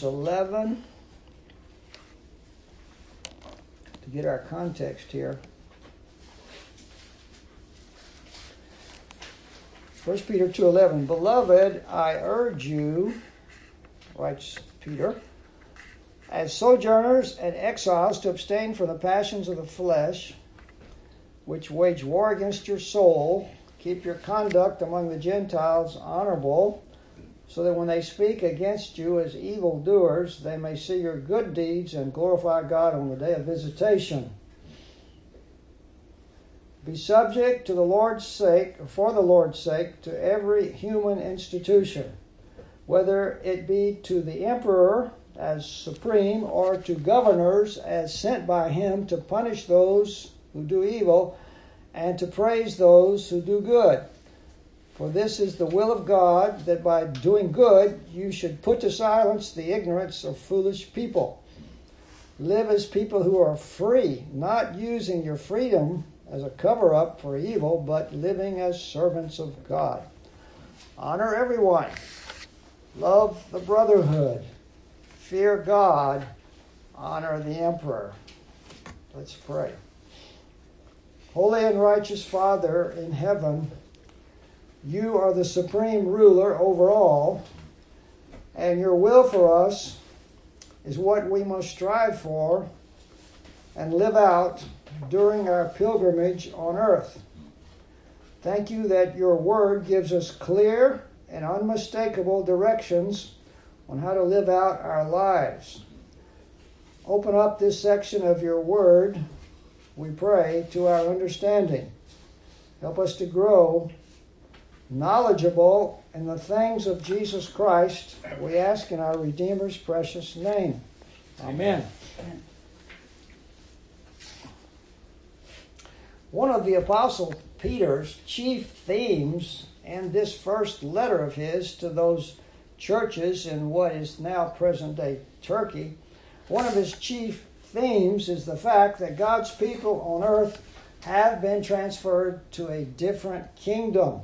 11 to get our context here. 1 Peter 2:11 Beloved, I urge you, writes Peter, as sojourners and exiles to abstain from the passions of the flesh, which wage war against your soul. Keep your conduct among the Gentiles honorable, so that when they speak against you as evildoers, they may see your good deeds and glorify God on the day of visitation. Be subject to the Lord's sake, for the Lord's sake, to every human institution, whether it be to the emperor as supreme or to governors as sent by him to punish those who do evil and to praise those who do good. For this is the will of God that by doing good you should put to silence the ignorance of foolish people. Live as people who are free, not using your freedom as a cover up for evil, but living as servants of God. Honor everyone. Love the brotherhood. Fear God. Honor the emperor. Let's pray. Holy and righteous Father in heaven, you are the supreme ruler over all, and your will for us is what we must strive for and live out during our pilgrimage on earth. Thank you that your word gives us clear and unmistakable directions on how to live out our lives. Open up this section of your word, we pray, to our understanding. Help us to grow knowledgeable in the things of Jesus Christ, we ask in our Redeemer's precious name. Amen. Amen. One of the Apostle Peter's chief themes in this first letter of his to those churches in what is now present day Turkey, one of his chief themes is the fact that God's people on earth have been transferred to a different kingdom.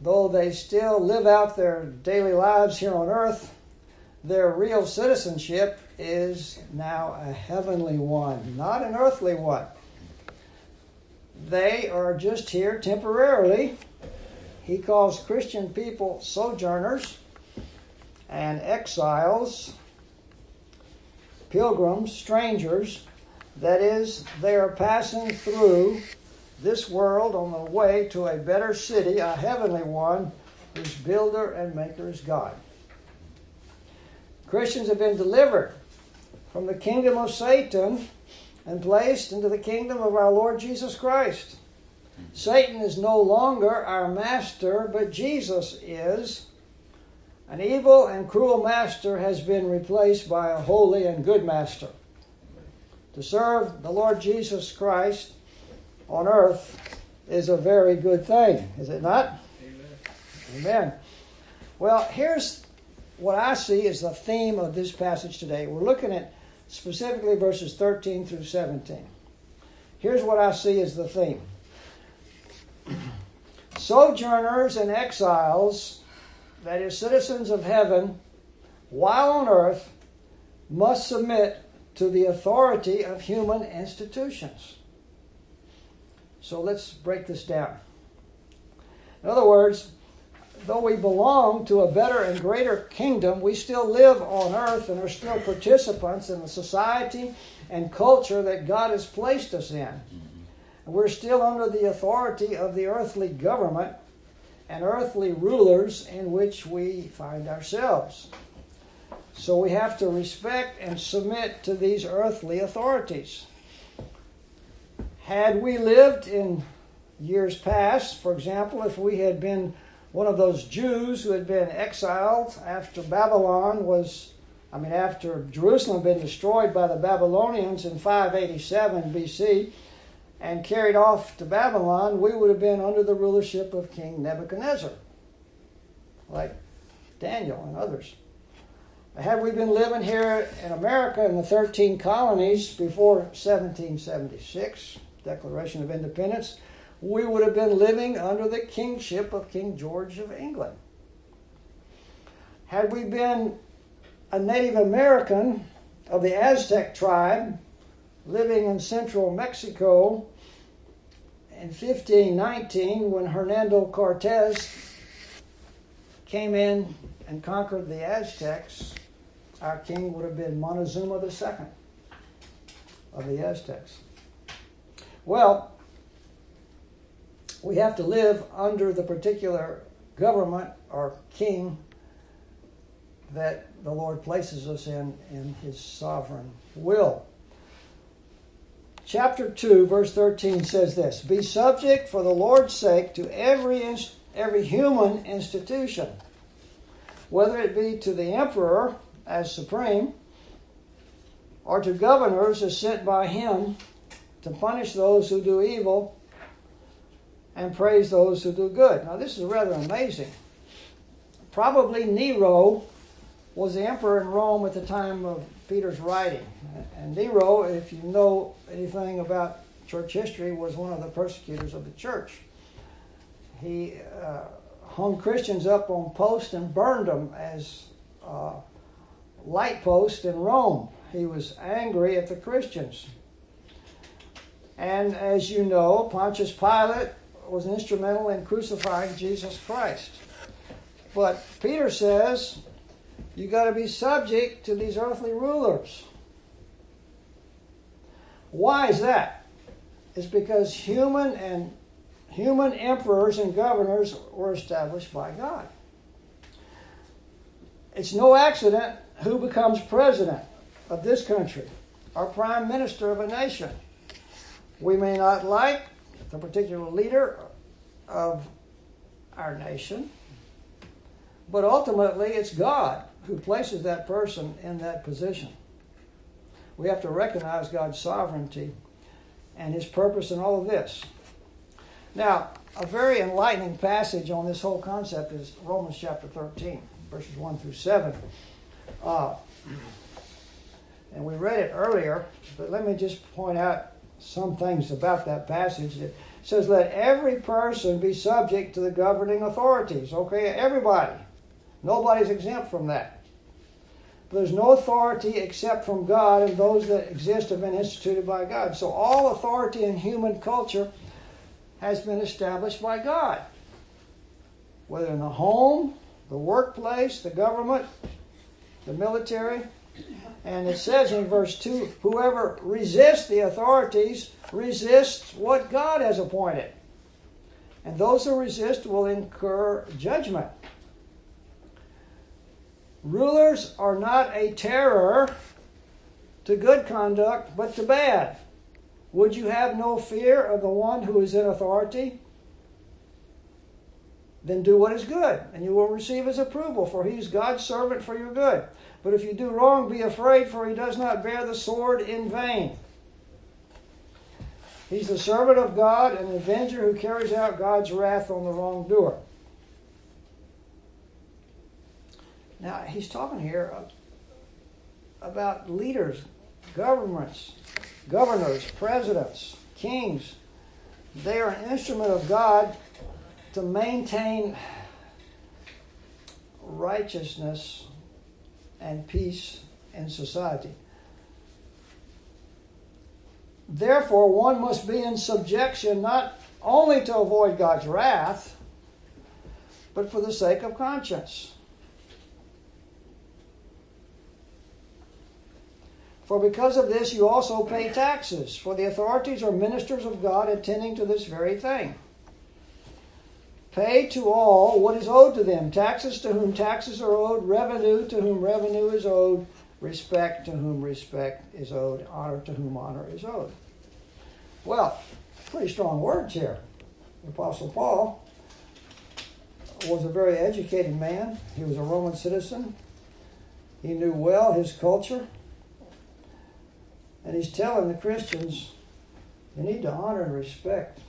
Though they still live out their daily lives here on earth, their real citizenship is now a heavenly one, not an earthly one. They are just here temporarily. He calls Christian people sojourners and exiles, pilgrims, strangers. That is, they are passing through this world on the way to a better city, a heavenly one, whose builder and maker is God. Christians have been delivered from the kingdom of Satan and placed into the kingdom of our Lord Jesus Christ. Satan is no longer our master, but Jesus is. An evil and cruel master has been replaced by a holy and good master. To serve the Lord Jesus Christ on earth is a very good thing, is it not? Amen. Amen. Well, here's what I see is the theme of this passage today. We're looking at specifically verses 13 through 17. Here's what I see as the theme Sojourners and exiles, that is, citizens of heaven, while on earth, must submit to the authority of human institutions. So let's break this down. In other words, though we belong to a better and greater kingdom, we still live on earth and are still participants in the society and culture that God has placed us in. We're still under the authority of the earthly government and earthly rulers in which we find ourselves. So we have to respect and submit to these earthly authorities. Had we lived in years past, for example, if we had been one of those Jews who had been exiled after Babylon was, I mean, after Jerusalem had been destroyed by the Babylonians in 587 BC and carried off to Babylon, we would have been under the rulership of King Nebuchadnezzar, like Daniel and others. Had we been living here in America in the 13 colonies before 1776, Declaration of Independence, we would have been living under the kingship of King George of England. Had we been a Native American of the Aztec tribe living in central Mexico in 1519 when Hernando Cortez came in and conquered the Aztecs, our king would have been Montezuma II of the Aztecs. Well, we have to live under the particular government or king that the Lord places us in in his sovereign will. Chapter 2 verse 13 says this, "Be subject for the Lord's sake to every every human institution, whether it be to the emperor as supreme or to governors as sent by him to punish those who do evil and praise those who do good." Now this is rather amazing. Probably Nero was the emperor in Rome at the time of Peter's writing. And Nero, if you know anything about church history, was one of the persecutors of the church. He uh, hung Christians up on posts and burned them as uh, light posts in Rome. He was angry at the Christians. And as you know, Pontius Pilate was instrumental in crucifying Jesus Christ. But Peter says you got to be subject to these earthly rulers. Why is that? It's because human and human emperors and governors were established by God. It's no accident who becomes president of this country or prime minister of a nation. We may not like the particular leader of our nation, but ultimately it's God who places that person in that position. We have to recognize God's sovereignty and his purpose in all of this. Now, a very enlightening passage on this whole concept is Romans chapter 13, verses 1 through 7. Uh, and we read it earlier, but let me just point out some things about that passage. It says, Let every person be subject to the governing authorities. Okay, everybody. Nobody's exempt from that. There's no authority except from God, and those that exist have been instituted by God. So all authority in human culture has been established by God. Whether in the home, the workplace, the government, the military. And it says in verse 2 whoever resists the authorities resists what God has appointed. And those who resist will incur judgment. Rulers are not a terror to good conduct, but to bad. Would you have no fear of the one who is in authority? Then do what is good, and you will receive his approval, for he is God's servant for your good. But if you do wrong, be afraid, for he does not bear the sword in vain. He's the servant of God, an avenger who carries out God's wrath on the wrongdoer. Now, he's talking here about leaders, governments, governors, presidents, kings. They are an instrument of God to maintain righteousness and peace in society. Therefore, one must be in subjection not only to avoid God's wrath, but for the sake of conscience. For because of this you also pay taxes, for the authorities are ministers of God attending to this very thing. Pay to all what is owed to them taxes to whom taxes are owed, revenue to whom revenue is owed, respect to whom respect is owed, honor to whom honor is owed. Well, pretty strong words here. The Apostle Paul was a very educated man, he was a Roman citizen, he knew well his culture. And he's telling the Christians, you need to honor and respect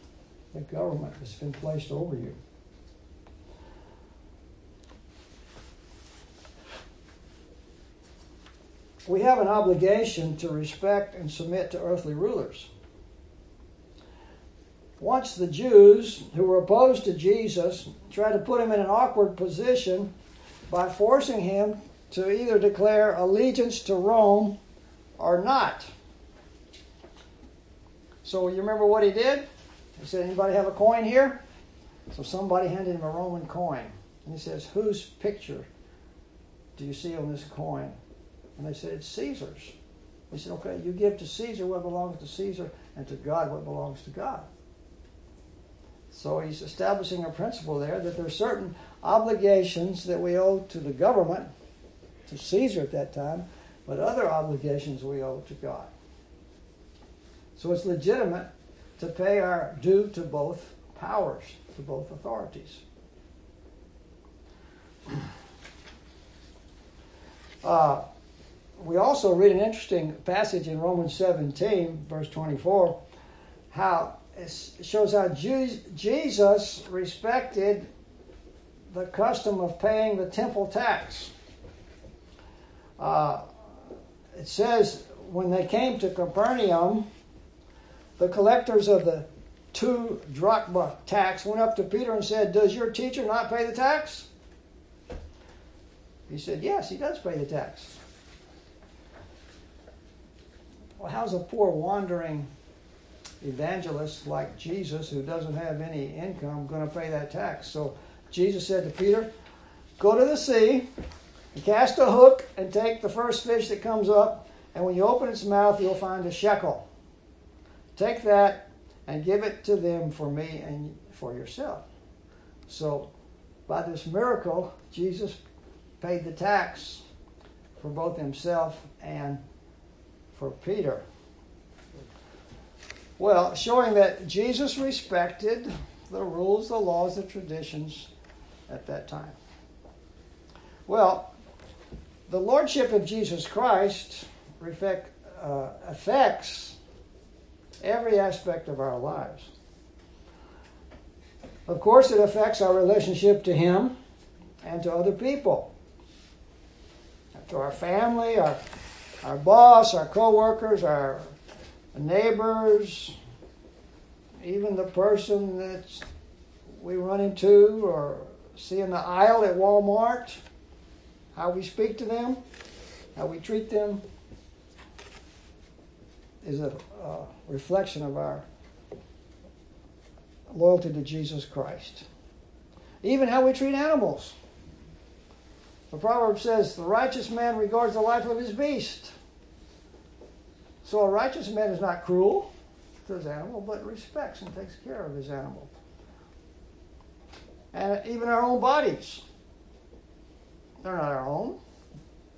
the government that's been placed over you. We have an obligation to respect and submit to earthly rulers. Once the Jews who were opposed to Jesus tried to put him in an awkward position by forcing him to either declare allegiance to Rome or not. So you remember what he did? He said, Anybody have a coin here? So somebody handed him a Roman coin. And he says, Whose picture do you see on this coin? And they said, It's Caesar's. He said, Okay, you give to Caesar what belongs to Caesar, and to God what belongs to God. So he's establishing a principle there that there are certain obligations that we owe to the government, to Caesar at that time, but other obligations we owe to God. So it's legitimate to pay our due to both powers, to both authorities. Uh, we also read an interesting passage in Romans 17, verse 24, how it shows how Jesus respected the custom of paying the temple tax. Uh, it says, when they came to Capernaum, the collectors of the two drachma tax went up to Peter and said, Does your teacher not pay the tax? He said, Yes, he does pay the tax. Well, how's a poor wandering evangelist like Jesus, who doesn't have any income, going to pay that tax? So Jesus said to Peter, Go to the sea cast a hook and take the first fish that comes up, and when you open its mouth, you'll find a shekel. Take that and give it to them for me and for yourself. So, by this miracle, Jesus paid the tax for both himself and for Peter. Well, showing that Jesus respected the rules, the laws, the traditions at that time. Well, the Lordship of Jesus Christ uh, affects every aspect of our lives. Of course, it affects our relationship to Him and to other people, to our family, our our boss, our coworkers, our neighbors, even the person that we run into or see in the aisle at Walmart, how we speak to them, how we treat them, is a, reflection of our loyalty to Jesus Christ. Even how we treat animals. The proverb says, The righteous man regards the life of his beast. So a righteous man is not cruel to his animal, but respects and takes care of his animal. And even our own bodies. They're not our own,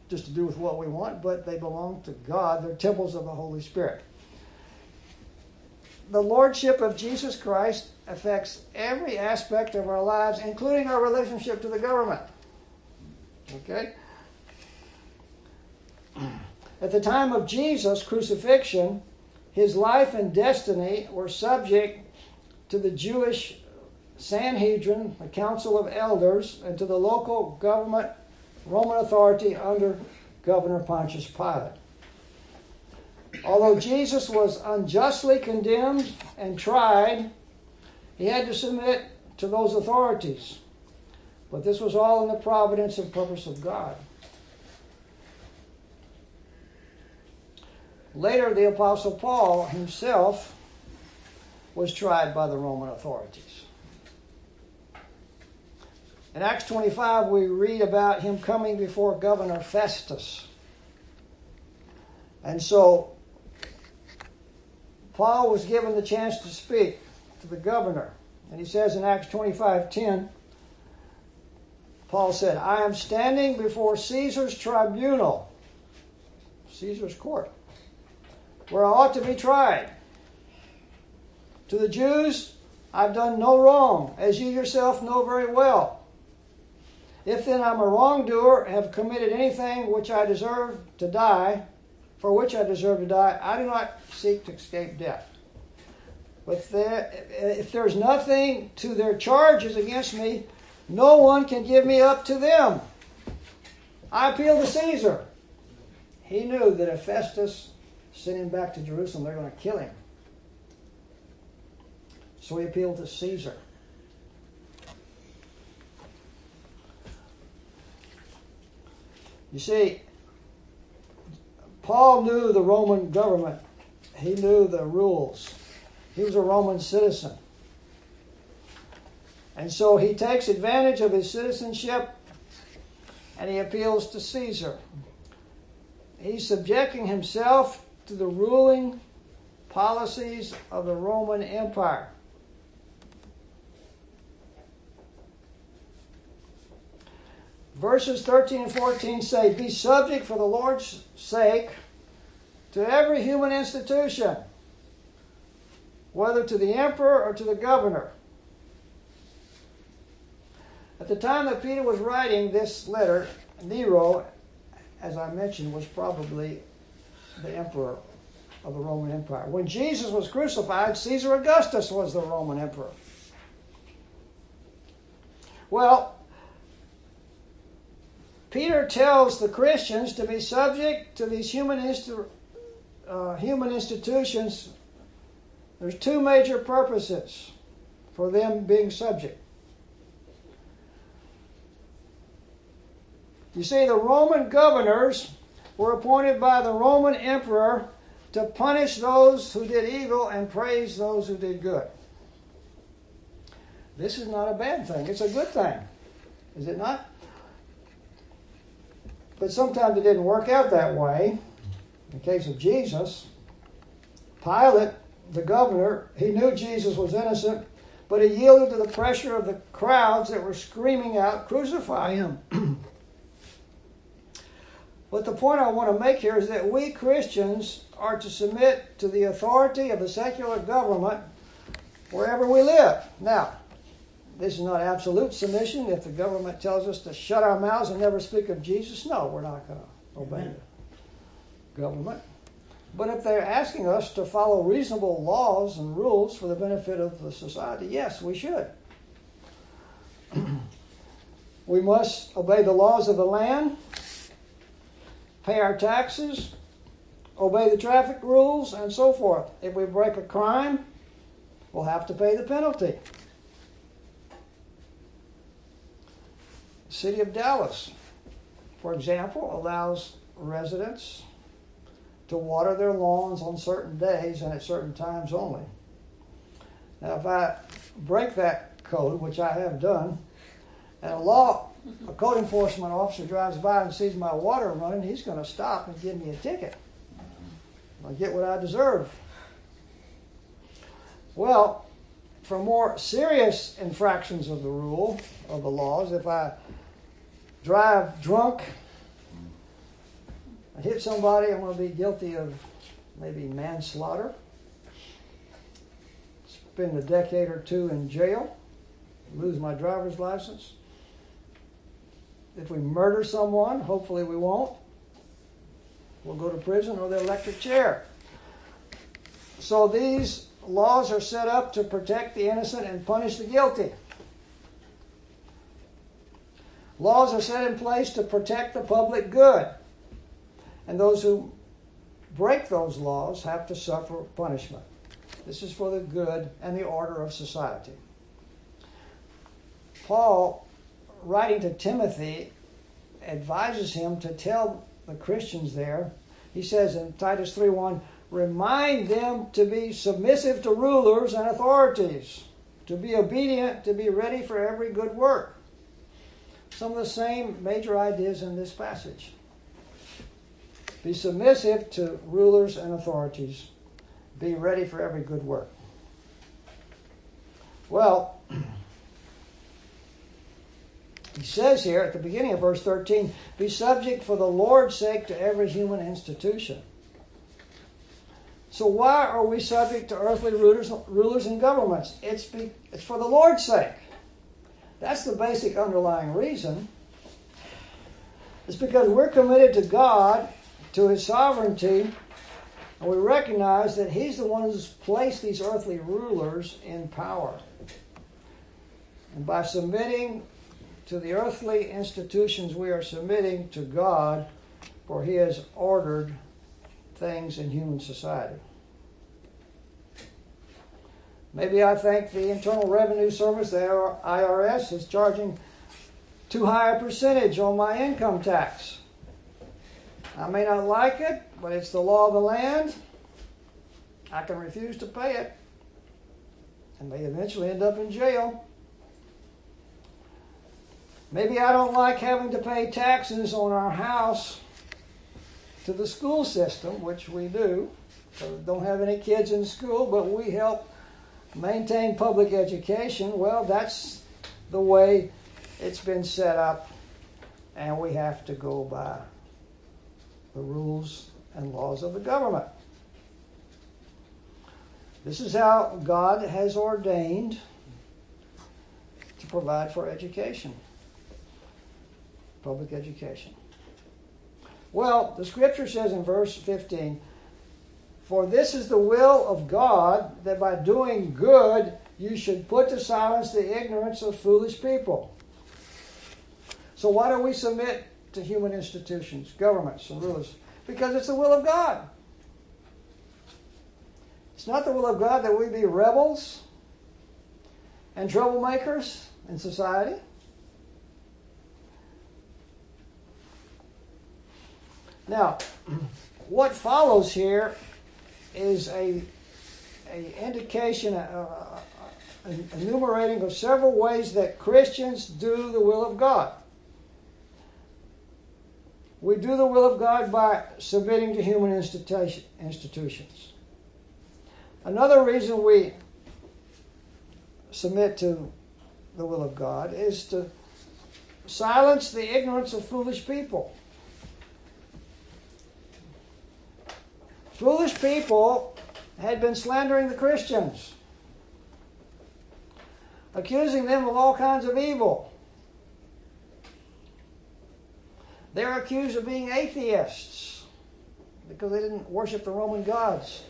just to do with what we want, but they belong to God. They're temples of the Holy Spirit. The Lordship of Jesus Christ affects every aspect of our lives, including our relationship to the government. Okay? At the time of Jesus' crucifixion, his life and destiny were subject to the Jewish Sanhedrin, the Council of Elders, and to the local government Roman authority under Governor Pontius Pilate. Although Jesus was unjustly condemned and tried, he had to submit to those authorities. But this was all in the providence and purpose of God. Later, the Apostle Paul himself was tried by the Roman authorities. In Acts 25, we read about him coming before Governor Festus. And so, Paul was given the chance to speak to the governor. And he says in Acts 25 10, Paul said, I am standing before Caesar's tribunal, Caesar's court, where I ought to be tried. To the Jews, I've done no wrong, as you yourself know very well. If then I'm a wrongdoer, have committed anything which I deserve to die, for which I deserve to die, I do not seek to escape death. But there, if there's nothing to their charges against me, no one can give me up to them. I appeal to Caesar. He knew that if Festus sent him back to Jerusalem, they're going to kill him. So he appealed to Caesar. You see, Paul knew the Roman government, he knew the rules. He was a Roman citizen. And so he takes advantage of his citizenship and he appeals to Caesar. He's subjecting himself to the ruling policies of the Roman Empire. Verses 13 and 14 say, Be subject for the Lord's sake to every human institution, whether to the emperor or to the governor. At the time that Peter was writing this letter, Nero, as I mentioned, was probably the emperor of the Roman Empire. When Jesus was crucified, Caesar Augustus was the Roman emperor. Well, Peter tells the Christians to be subject to these human, uh, human institutions. There's two major purposes for them being subject. You see, the Roman governors were appointed by the Roman emperor to punish those who did evil and praise those who did good. This is not a bad thing, it's a good thing. Is it not? But sometimes it didn't work out that way. In the case of Jesus, Pilate, the governor, he knew Jesus was innocent, but he yielded to the pressure of the crowds that were screaming out, Crucify him! but the point I want to make here is that we Christians are to submit to the authority of the secular government wherever we live. Now, this is not absolute submission. If the government tells us to shut our mouths and never speak of Jesus, no, we're not going to obey Amen. the government. But if they're asking us to follow reasonable laws and rules for the benefit of the society, yes, we should. we must obey the laws of the land, pay our taxes, obey the traffic rules, and so forth. If we break a crime, we'll have to pay the penalty. The city of Dallas, for example, allows residents to water their lawns on certain days and at certain times only. Now, if I break that code, which I have done, and a law, a code enforcement officer drives by and sees my water running, he's going to stop and give me a ticket. I get what I deserve. Well, for more serious infractions of the rule of the laws, if I drive drunk, I hit somebody, I'm going to be guilty of maybe manslaughter, spend a decade or two in jail, lose my driver's license. If we murder someone, hopefully we won't, we'll go to prison or the electric chair. So these laws are set up to protect the innocent and punish the guilty. Laws are set in place to protect the public good. And those who break those laws have to suffer punishment. This is for the good and the order of society. Paul, writing to Timothy, advises him to tell the Christians there, he says in Titus 3:1, remind them to be submissive to rulers and authorities, to be obedient, to be ready for every good work some of the same major ideas in this passage. Be submissive to rulers and authorities. Be ready for every good work. Well, he says here at the beginning of verse 13 be subject for the Lord's sake to every human institution. So, why are we subject to earthly rulers, rulers and governments? It's, be, it's for the Lord's sake. That's the basic underlying reason. It's because we're committed to God, to His sovereignty, and we recognize that He's the one who's placed these earthly rulers in power. And by submitting to the earthly institutions, we are submitting to God, for He has ordered things in human society. Maybe I think the Internal Revenue Service, the IRS, is charging too high a percentage on my income tax. I may not like it, but it's the law of the land. I can refuse to pay it and may eventually end up in jail. Maybe I don't like having to pay taxes on our house to the school system, which we do. So we don't have any kids in school, but we help maintain public education. Well, that's the way it's been set up, and we have to go by the rules and laws of the government. This is how God has ordained to provide for education, public education. Well, the scripture says in verse 15, For this is the will of God, that by doing good you should put to silence the ignorance of foolish people. So, why do we submit to human institutions, governments, and rulers? Because it's the will of God. It's not the will of God that we be rebels and troublemakers in society. Now, what follows here is a, a indication, a, a, a, enumerating of several ways that Christians do the will of God. We do the will of God by submitting to human institutions. Another reason we submit to the will of God is to silence the ignorance of foolish people. Foolish people had been slandering the Christians, accusing them of all kinds of evil. They're accused of being atheists because they didn't worship the Roman gods.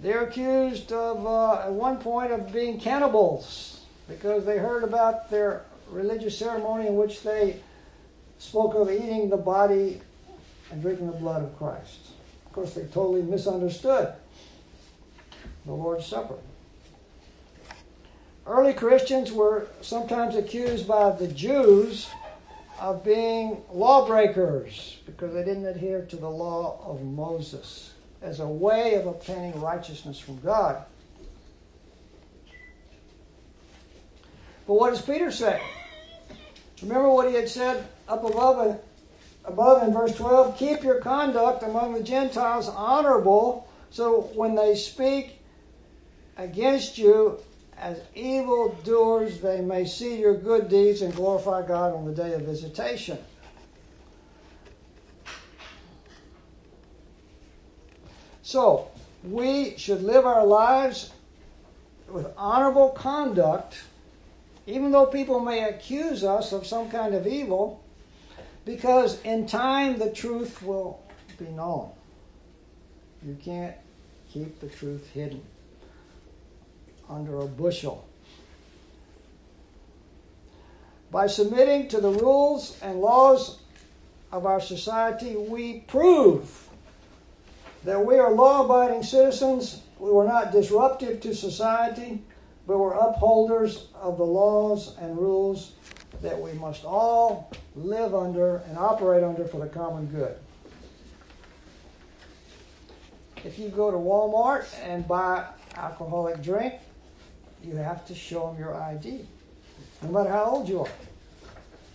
They're accused of, uh, at one point, of being cannibals because they heard about their religious ceremony in which they spoke of eating the body and drinking the blood of Christ. Of course, they totally misunderstood the Lord's Supper. Early Christians were sometimes accused by the Jews of being lawbreakers because they didn't adhere to the law of Moses as a way of obtaining righteousness from God. But what does Peter say? Remember what he had said up above above in verse 12 keep your conduct among the Gentiles honorable, so when they speak against you as evil doers, they may see your good deeds and glorify God on the day of visitation. So, we should live our lives with honorable conduct, even though people may accuse us of some kind of evil, because in time the truth will be known. You can't keep the truth hidden under a bushel. By submitting to the rules and laws of our society, we prove that we are law abiding citizens. We were not disruptive to society, but we're upholders of the laws and rules that we must all live under and operate under for the common good. If you go to Walmart and buy alcoholic drink, you have to show them your ID, no matter how old you are.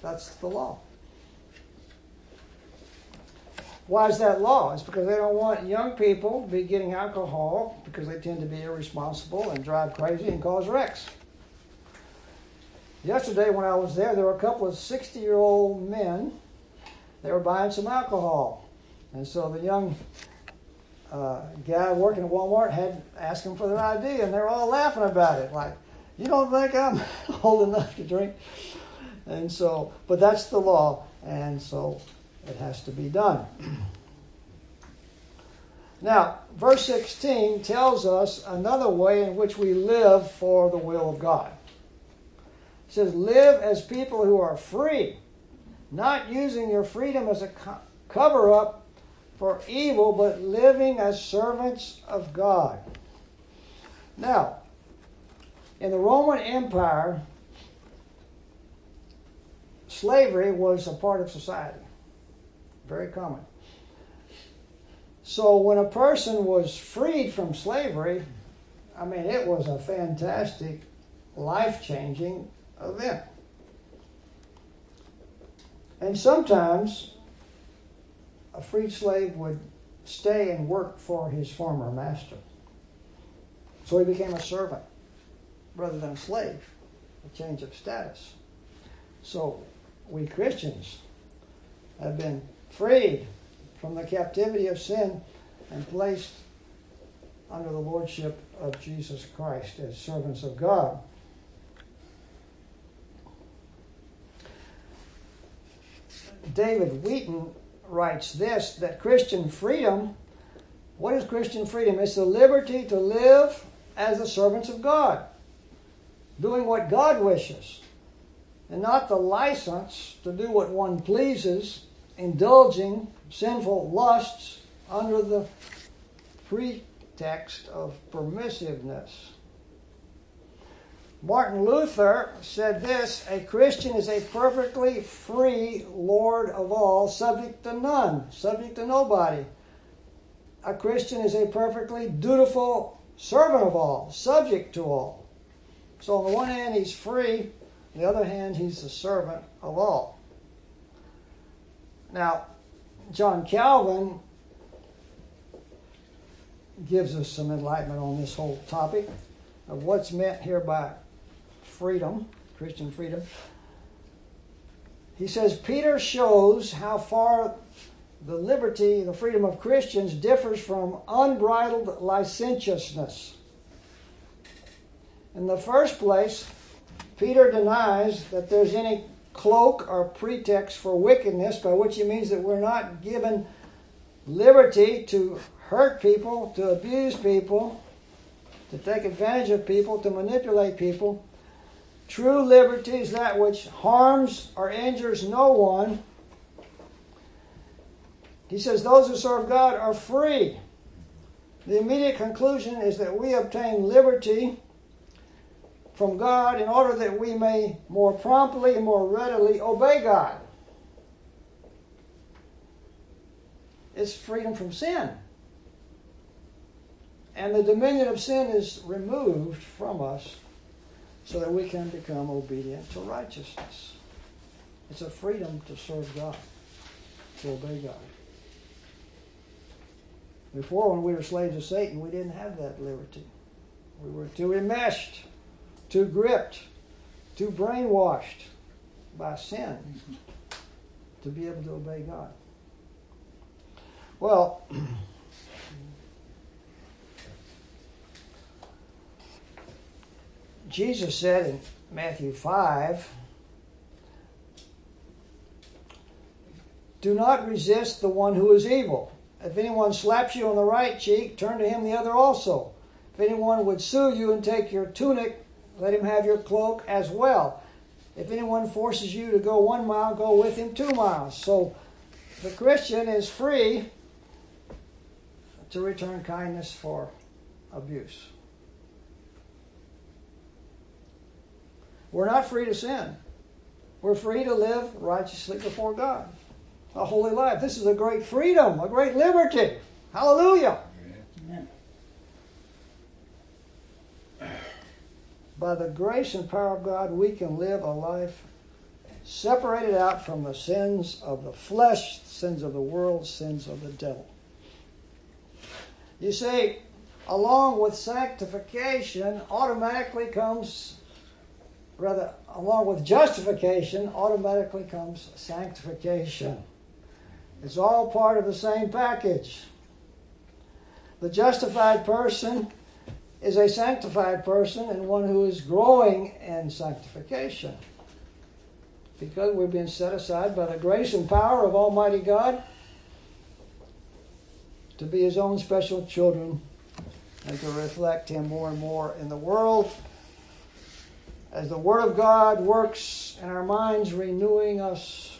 That's the law. Why is that law? It's because they don't want young people to be getting alcohol because they tend to be irresponsible and drive crazy and cause wrecks. Yesterday, when I was there, there were a couple of 60 year old men. They were buying some alcohol. And so the young uh, guy working at Walmart had asked them for their ID, and they were all laughing about it. Like, you don't think I'm old enough to drink? And so, but that's the law, and so it has to be done. Now, verse 16 tells us another way in which we live for the will of God. It says, Live as people who are free, not using your freedom as a cover up for evil, but living as servants of God. Now, in the Roman Empire, slavery was a part of society. Very common. So when a person was freed from slavery, I mean, it was a fantastic, life changing event. And sometimes a freed slave would stay and work for his former master. So he became a servant rather than a slave, a change of status. So we Christians have been freed from the captivity of sin and placed under the lordship of Jesus Christ as servants of God. David Wheaton writes this that Christian freedom, what is Christian freedom? It's the liberty to live as the servants of God, doing what God wishes, and not the license to do what one pleases, indulging sinful lusts under the pretext of permissiveness. Martin Luther said this A Christian is a perfectly free Lord of all, subject to none, subject to nobody. A Christian is a perfectly dutiful servant of all, subject to all. So, on the one hand, he's free, on the other hand, he's the servant of all. Now, John Calvin gives us some enlightenment on this whole topic of what's meant here by freedom, Christian freedom. He says Peter shows how far the liberty, the freedom of Christians differs from unbridled licentiousness. In the first place, Peter denies that there's any cloak or pretext for wickedness, by which he means that we're not given liberty to hurt people, to abuse people, to take advantage of people, to manipulate people. True liberty is that which harms or injures no one. He says those who serve God are free. The immediate conclusion is that we obtain liberty from God in order that we may more promptly and more readily obey God. It's freedom from sin. And the dominion of sin is removed from us so that we can become obedient to righteousness. It's a freedom to serve God, to obey God. Before, when we were slaves of Satan, we didn't have that liberty. We were too enmeshed, too gripped, too brainwashed by sin mm-hmm. to be able to obey God. Well, Jesus said in Matthew 5 Do not resist the one who is evil. If anyone slaps you on the right cheek, turn to him the other also. If anyone would sue you and take your tunic, let him have your cloak as well. If anyone forces you to go one mile, go with him two miles. So the Christian is free to return kindness for abuse. We're not free to sin. We're free to live righteously before God. A holy life. This is a great freedom, a great liberty. Hallelujah. Amen. By the grace and power of God, we can live a life separated out from the sins of the flesh, sins of the world, sins of the devil. You see, along with sanctification automatically comes rather, along with justification, automatically comes sanctification. It's all part of the same package. The justified person is a sanctified person and one who is growing in sanctification. Because we're being set aside by the grace and power of Almighty God to be His own special children and to reflect Him more and more in the world as the Word of God works in our minds, renewing us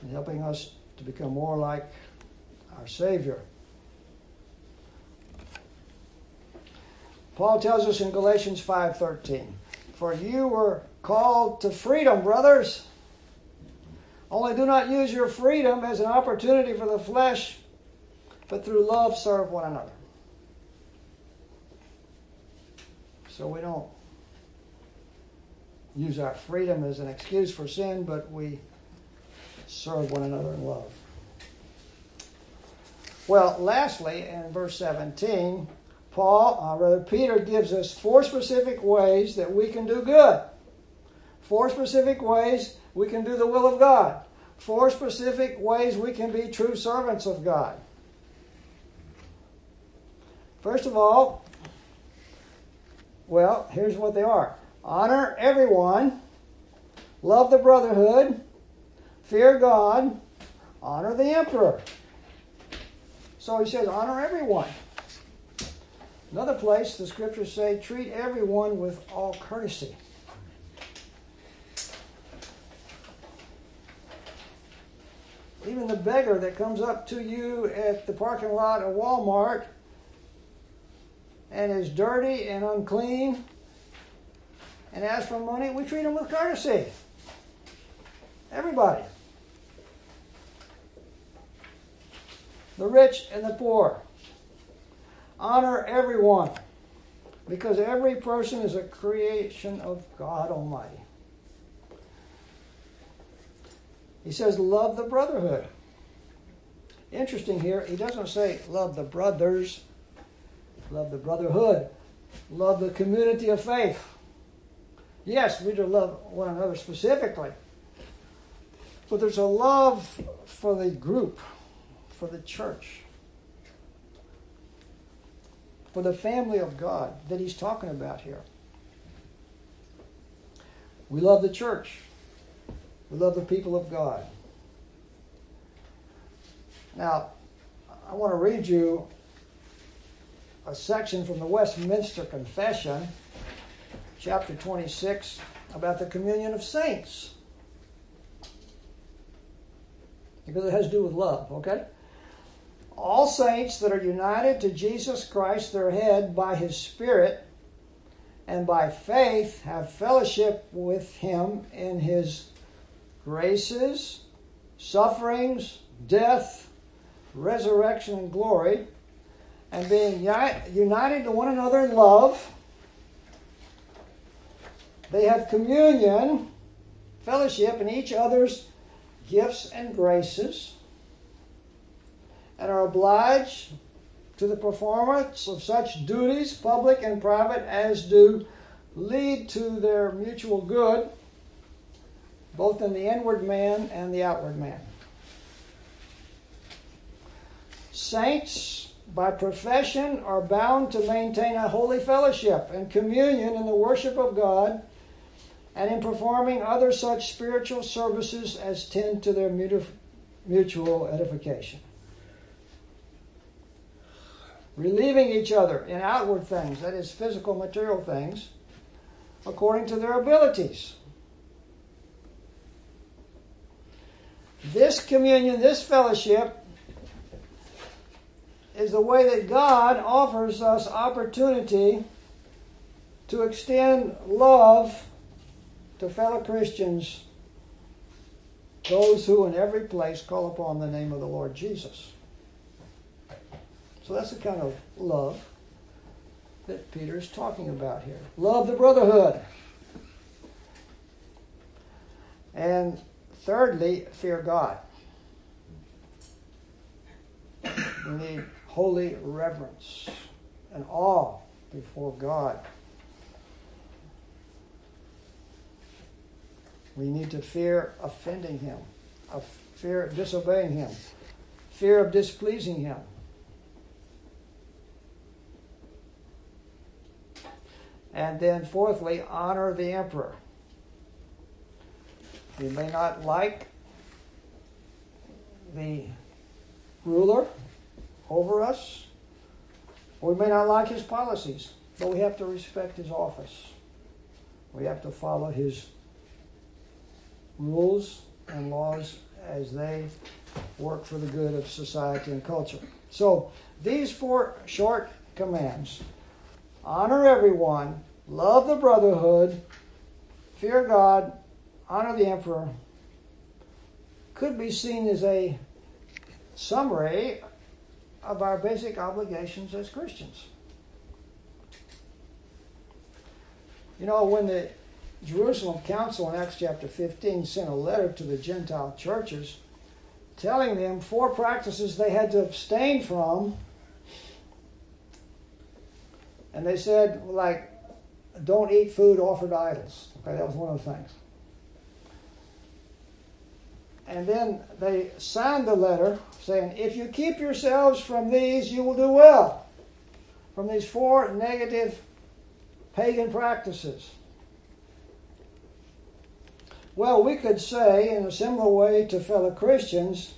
and helping us to become more like our Savior. Paul tells us in Galatians 5:13, "For you were called to freedom, brothers. Only do not use your freedom as an opportunity for the flesh, but through love serve one another. So we don't use our freedom as an excuse for sin, but we serve one another in love. Well, lastly, in verse 17, Paul, uh, rather Peter, gives us four specific ways that we can do good. Four specific ways we can do the will of God. Four specific ways we can be true servants of God. First of all, well, here's what they are honor everyone, love the brotherhood, fear God, honor the emperor. So he says, honor everyone. Another place, the scriptures say, treat everyone with all courtesy. Even the beggar that comes up to you at the parking lot of Walmart and is dirty and unclean and as for money, we treat them with courtesy. Everybody. The rich and the poor. Honor everyone because every person is a creation of God Almighty. He says, love the brotherhood. Interesting here, he doesn't say love the brothers, love the brotherhood, love the community of faith. Yes, we do love one another specifically, but there's a love for the group, for the church, for the family of God that he's talking about here. We love the church. We love the people of God. Now, I want to read you a section from the Westminster Confession, chapter 26, about the communion of saints. Because it has to do with love, okay? All saints that are united to Jesus Christ, their head, by his Spirit, and by faith have fellowship with him in his graces, sufferings, death, resurrection, and glory, and being united to one another in love, they have communion, fellowship in each other's gifts and graces, and are obliged to the performance of such duties, public and private, as do lead to their mutual good both in the inward man and the outward man. Saints, by profession, are bound to maintain a holy fellowship and communion in the worship of God and in performing other such spiritual services as tend to their mutual edification. Relieving each other in outward things, that is, physical, material things, according to their abilities This communion, this fellowship, is the way that God offers us opportunity to extend love to fellow Christians, those who in every place call upon the name of the Lord Jesus. So that's the kind of love that Peter is talking about here. Love the brotherhood. And Thirdly, fear God. We need holy reverence and awe before God. We need to fear offending Him, of fear of disobeying Him, fear of displeasing Him. And then, fourthly, honor the emperor. We may not like the ruler over us, we may not like his policies, but we have to respect his office. We have to follow his rules and laws as they work for the good of society and culture. So, these four short commands honor everyone, love the brotherhood, fear God, honor the emperor, could be seen as a summary of our basic obligations as Christians. You know, when the Jerusalem Council in Acts chapter 15 sent a letter to the Gentile churches telling them four practices they had to abstain from. And they said, like, don't eat food offered to idols. Okay, that was one of the things. And then they signed the letter saying, if you keep yourselves from these, you will do well. From these four negative pagan practices. Well, we could say in a similar way to fellow Christians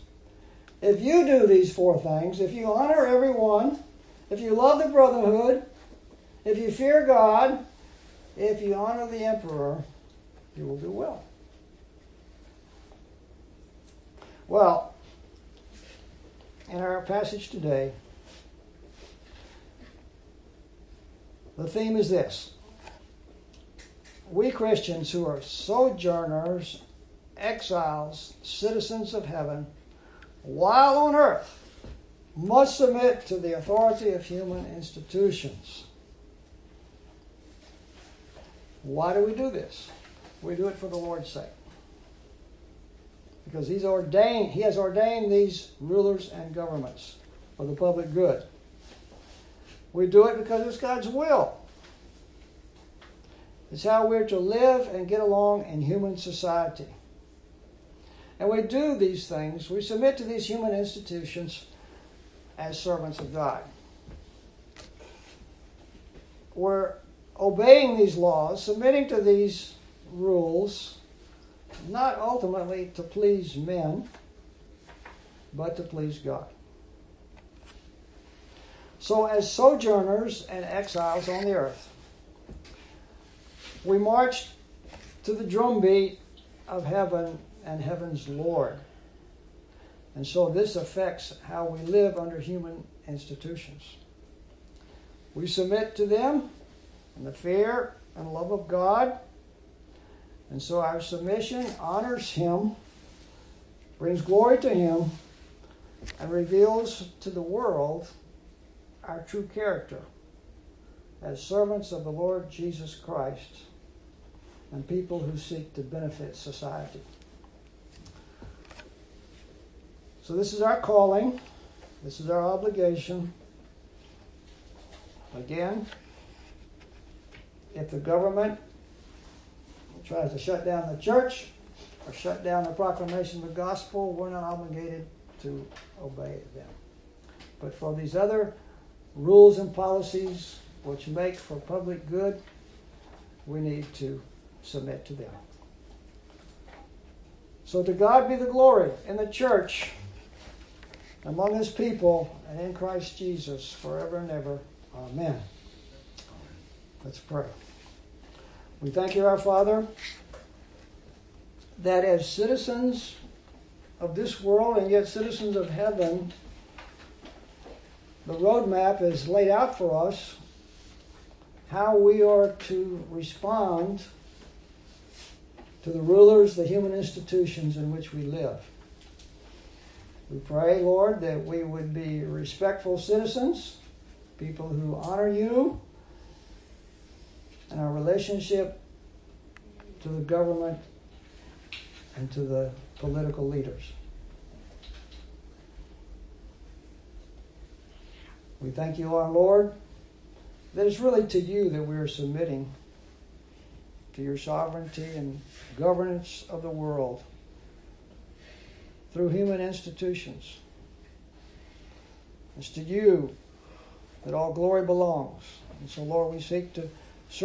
if you do these four things, if you honor everyone, if you love the brotherhood, if you fear God, if you honor the emperor, you will do well. Well, in our passage today, the theme is this we Christians who are sojourners, exiles, citizens of heaven, while on earth, must submit to the authority of human institutions. Why do we do this? We do it for the Lord's sake. Because he's ordained, he has ordained these rulers and governments for the public good. We do it because it's God's will. It's how we're to live and get along in human society. And we do these things, we submit to these human institutions as servants of God. We're obeying these laws, submitting to these rules, not ultimately to please men, but to please God. So, as sojourners and exiles on the earth, we march to the drumbeat of heaven and heaven's Lord. And so this affects how we live under human institutions. We submit to them in the fear and love of God. And so our submission honors Him, brings glory to Him, and reveals to the world our true character as servants of the Lord Jesus Christ and people who seek to benefit society. So, this is our calling, this is our obligation. Again, if the government tries to shut down the church or shut down the proclamation of the gospel, we're not obligated to obey them. But for these other rules and policies which make for public good, we need to submit to them. So to God be the glory in the church, among his people, and in Christ Jesus forever and ever. Amen. Let's pray. We thank you, our Father, that as citizens of this world and yet citizens of heaven, the roadmap is laid out for us how we are to respond to the rulers, the human institutions in which we live. We pray, Lord, that we would be respectful citizens, people who honor you, and our relationship to the government and to the political leaders. We thank you, our Lord, that it's really to you that we are submitting to your sovereignty and governance of the world through human institutions. It's to you that all glory belongs. And so, Lord, we seek to